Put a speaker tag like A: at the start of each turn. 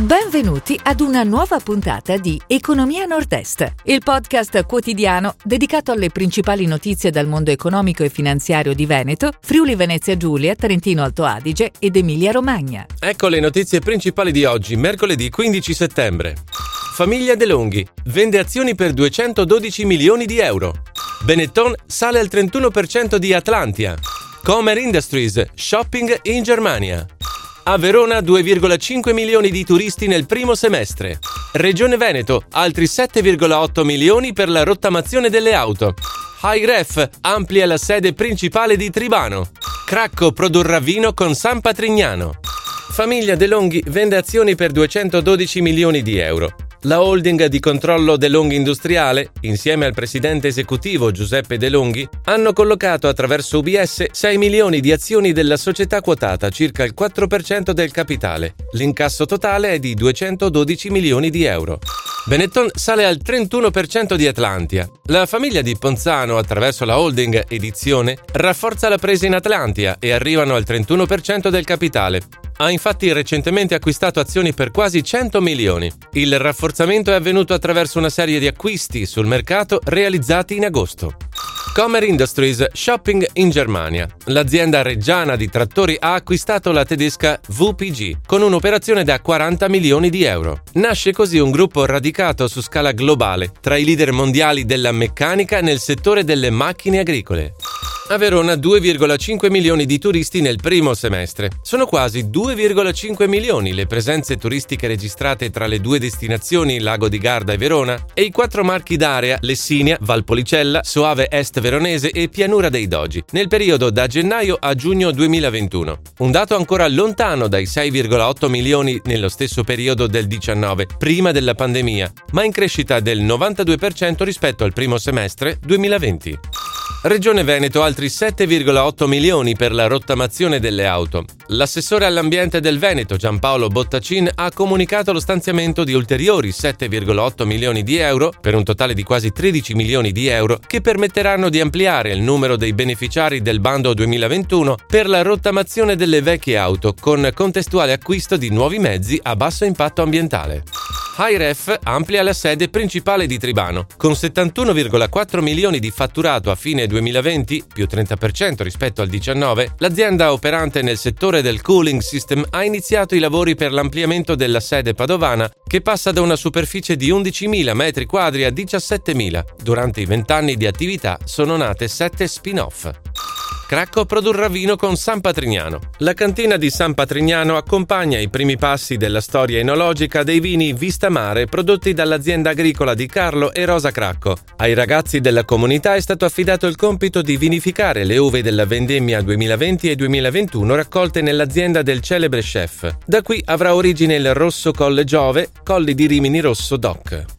A: Benvenuti ad una nuova puntata di Economia Nord-Est, il podcast quotidiano dedicato alle principali notizie dal mondo economico e finanziario di Veneto, Friuli Venezia Giulia, Trentino Alto Adige ed Emilia Romagna.
B: Ecco le notizie principali di oggi, mercoledì 15 settembre. Famiglia De Longhi vende azioni per 212 milioni di euro. Benetton sale al 31% di Atlantia. Comer Industries, shopping in Germania. A Verona 2,5 milioni di turisti nel primo semestre. Regione Veneto, altri 7,8 milioni per la rottamazione delle auto. HiRef amplia la sede principale di Tribano. Cracco produrrà vino con San Patrignano. Famiglia De Longhi vende azioni per 212 milioni di euro. La holding di controllo De Longhi Industriale, insieme al presidente esecutivo Giuseppe De Longhi, hanno collocato attraverso UBS 6 milioni di azioni della società quotata, circa il 4% del capitale. L'incasso totale è di 212 milioni di euro. Benetton sale al 31% di Atlantia. La famiglia di Ponzano, attraverso la holding Edizione, rafforza la presa in Atlantia e arrivano al 31% del capitale. Ha infatti recentemente acquistato azioni per quasi 100 milioni. Il rafforzamento è avvenuto attraverso una serie di acquisti sul mercato realizzati in agosto. Comer Industries Shopping in Germania. L'azienda reggiana di trattori ha acquistato la tedesca VPG con un'operazione da 40 milioni di euro. Nasce così un gruppo radicato su scala globale tra i leader mondiali della meccanica nel settore delle macchine agricole. A Verona 2,5 milioni di turisti nel primo semestre. Sono quasi 2,5 milioni le presenze turistiche registrate tra le due destinazioni Lago di Garda e Verona e i quattro marchi d'area Lessinia, Valpolicella, Soave Est Veronese e Pianura dei Dogi nel periodo da gennaio a giugno 2021. Un dato ancora lontano dai 6,8 milioni nello stesso periodo del 19, prima della pandemia, ma in crescita del 92% rispetto al primo semestre 2020. Regione Veneto altri 7,8 milioni per la rottamazione delle auto. L'assessore all'ambiente del Veneto Giampaolo Bottacin ha comunicato lo stanziamento di ulteriori 7,8 milioni di euro per un totale di quasi 13 milioni di euro che permetteranno di ampliare il numero dei beneficiari del bando 2021 per la rottamazione delle vecchie auto con contestuale acquisto di nuovi mezzi a basso impatto ambientale. HiRef amplia la sede principale di Tribano. Con 71,4 milioni di fatturato a fine 2020, più 30% rispetto al 19, l'azienda operante nel settore del cooling system ha iniziato i lavori per l'ampliamento della sede padovana che passa da una superficie di 11.000 metri quadri a 17.000. Durante i 20 anni di attività sono nate 7 spin-off. Cracco produrrà vino con San Patrignano. La cantina di San Patrignano accompagna i primi passi della storia enologica dei vini Vista Mare prodotti dall'azienda agricola di Carlo e Rosa Cracco. Ai ragazzi della comunità è stato affidato il compito di vinificare le uve della vendemmia 2020 e 2021 raccolte nell'azienda del celebre chef. Da qui avrà origine il rosso Colle Giove, Colli di Rimini Rosso Doc.